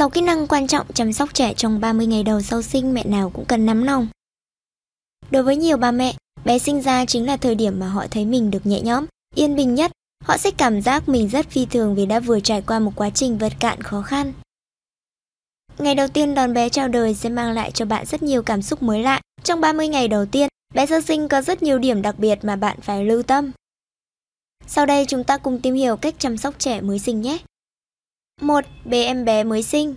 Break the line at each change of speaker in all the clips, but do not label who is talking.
6 kỹ năng quan trọng chăm sóc trẻ trong 30 ngày đầu sau sinh mẹ nào cũng cần nắm lòng. Đối với nhiều bà mẹ, bé sinh ra chính là thời điểm mà họ thấy mình được nhẹ nhõm, yên bình nhất. Họ sẽ cảm giác mình rất phi thường vì đã vừa trải qua một quá trình vượt cạn khó khăn. Ngày đầu tiên đón bé chào đời sẽ mang lại cho bạn rất nhiều cảm xúc mới lạ. Trong 30 ngày đầu tiên, bé sơ sinh có rất nhiều điểm đặc biệt mà bạn phải lưu tâm. Sau đây chúng ta cùng tìm hiểu cách chăm sóc trẻ mới sinh nhé. 1. Bế em bé mới sinh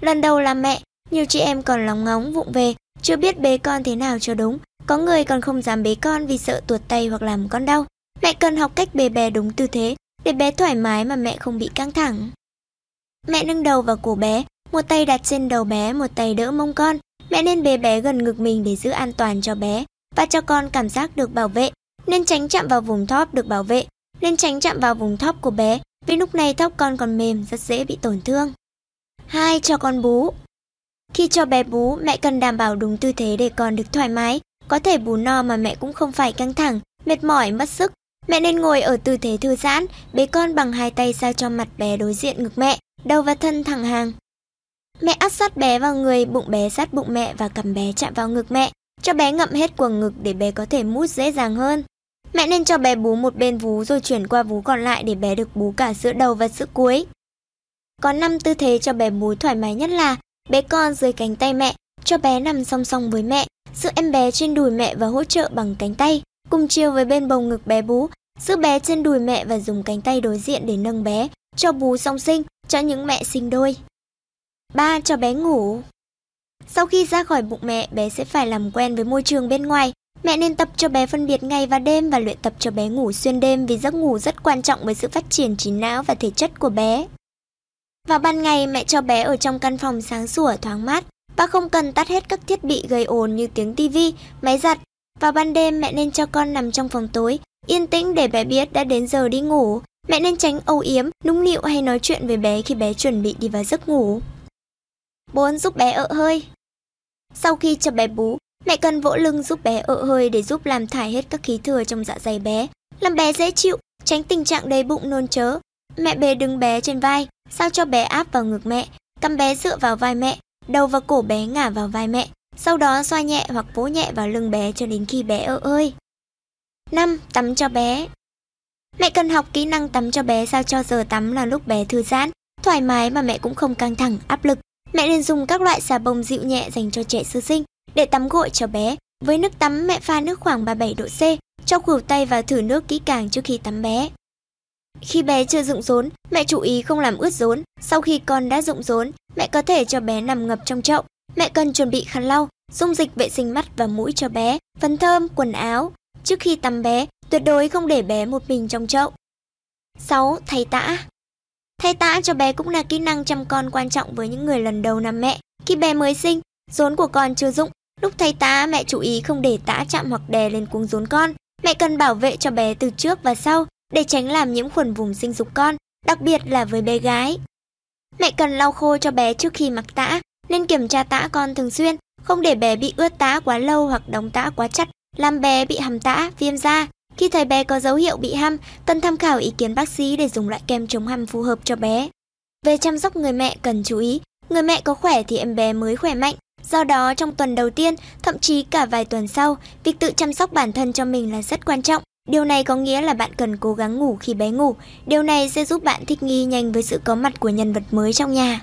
Lần đầu làm mẹ, nhiều chị em còn lóng ngóng vụng về, chưa biết bế con thế nào cho đúng. Có người còn không dám bế con vì sợ tuột tay hoặc làm con đau. Mẹ cần học cách bế bé đúng tư thế, để bé thoải mái mà mẹ không bị căng thẳng. Mẹ nâng đầu vào cổ bé, một tay đặt trên đầu bé, một tay đỡ mông con. Mẹ nên bế bé gần ngực mình để giữ an toàn cho bé và cho con cảm giác được bảo vệ. Nên tránh chạm vào vùng thóp được bảo vệ, nên tránh chạm vào vùng thóp của bé vì lúc này tóc con còn mềm rất dễ bị tổn thương. 2. Cho con bú Khi cho bé bú, mẹ cần đảm bảo đúng tư thế để con được thoải mái. Có thể bú no mà mẹ cũng không phải căng thẳng, mệt mỏi, mất sức. Mẹ nên ngồi ở tư thế thư giãn, bế con bằng hai tay sao cho mặt bé đối diện ngực mẹ, đầu và thân thẳng hàng. Mẹ áp sát bé vào người, bụng bé sát bụng mẹ và cầm bé chạm vào ngực mẹ, cho bé ngậm hết quầng ngực để bé có thể mút dễ dàng hơn. Mẹ nên cho bé bú một bên vú rồi chuyển qua vú còn lại để bé được bú cả sữa đầu và sữa cuối. Có 5 tư thế cho bé bú thoải mái nhất là bé con dưới cánh tay mẹ, cho bé nằm song song với mẹ, giữ em bé trên đùi mẹ và hỗ trợ bằng cánh tay, cùng chiều với bên bầu ngực bé bú, giữ bé trên đùi mẹ và dùng cánh tay đối diện để nâng bé, cho bú song sinh, cho những mẹ sinh đôi. 3. Cho bé ngủ Sau khi ra khỏi bụng mẹ, bé sẽ phải làm quen với môi trường bên ngoài, Mẹ nên tập cho bé phân biệt ngày và đêm và luyện tập cho bé ngủ xuyên đêm vì giấc ngủ rất quan trọng với sự phát triển trí não và thể chất của bé. Vào ban ngày, mẹ cho bé ở trong căn phòng sáng sủa thoáng mát và không cần tắt hết các thiết bị gây ồn như tiếng tivi, máy giặt. Vào ban đêm, mẹ nên cho con nằm trong phòng tối, yên tĩnh để bé biết đã đến giờ đi ngủ. Mẹ nên tránh âu yếm, nũng nịu hay nói chuyện với bé khi bé chuẩn bị đi vào giấc ngủ. 4. Giúp bé ợ hơi Sau khi cho bé bú, Mẹ cần vỗ lưng giúp bé ợ hơi để giúp làm thải hết các khí thừa trong dạ dày bé, làm bé dễ chịu, tránh tình trạng đầy bụng nôn chớ. Mẹ bế đứng bé trên vai, sao cho bé áp vào ngực mẹ, cầm bé dựa vào vai mẹ, đầu và cổ bé ngả vào vai mẹ, sau đó xoa nhẹ hoặc vỗ nhẹ vào lưng bé cho đến khi bé ợ hơi. 5. Tắm cho bé Mẹ cần học kỹ năng tắm cho bé sao cho giờ tắm là lúc bé thư giãn, thoải mái mà mẹ cũng không căng thẳng, áp lực. Mẹ nên dùng các loại xà bông dịu nhẹ dành cho trẻ sơ sinh để tắm gội cho bé, với nước tắm mẹ pha nước khoảng 37 độ C, cho khuỷu tay vào thử nước kỹ càng trước khi tắm bé. Khi bé chưa rụng rốn, mẹ chú ý không làm ướt rốn. Sau khi con đã rụng rốn, mẹ có thể cho bé nằm ngập trong chậu. Mẹ cần chuẩn bị khăn lau, dung dịch vệ sinh mắt và mũi cho bé, phấn thơm, quần áo. Trước khi tắm bé, tuyệt đối không để bé một mình trong chậu. 6. Thay tã Thay tã cho bé cũng là kỹ năng chăm con quan trọng với những người lần đầu làm mẹ. Khi bé mới sinh, rốn của con chưa dụng, Lúc thay tã, mẹ chú ý không để tã chạm hoặc đè lên cuống rốn con. Mẹ cần bảo vệ cho bé từ trước và sau để tránh làm nhiễm khuẩn vùng sinh dục con, đặc biệt là với bé gái. Mẹ cần lau khô cho bé trước khi mặc tã, nên kiểm tra tã con thường xuyên, không để bé bị ướt tã quá lâu hoặc đóng tã quá chặt, làm bé bị hầm tã, viêm da. Khi thấy bé có dấu hiệu bị hăm, cần tham khảo ý kiến bác sĩ để dùng loại kem chống hăm phù hợp cho bé. Về chăm sóc người mẹ cần chú ý, người mẹ có khỏe thì em bé mới khỏe mạnh, Do đó, trong tuần đầu tiên, thậm chí cả vài tuần sau, việc tự chăm sóc bản thân cho mình là rất quan trọng. Điều này có nghĩa là bạn cần cố gắng ngủ khi bé ngủ. Điều này sẽ giúp bạn thích nghi nhanh với sự có mặt của nhân vật mới trong nhà.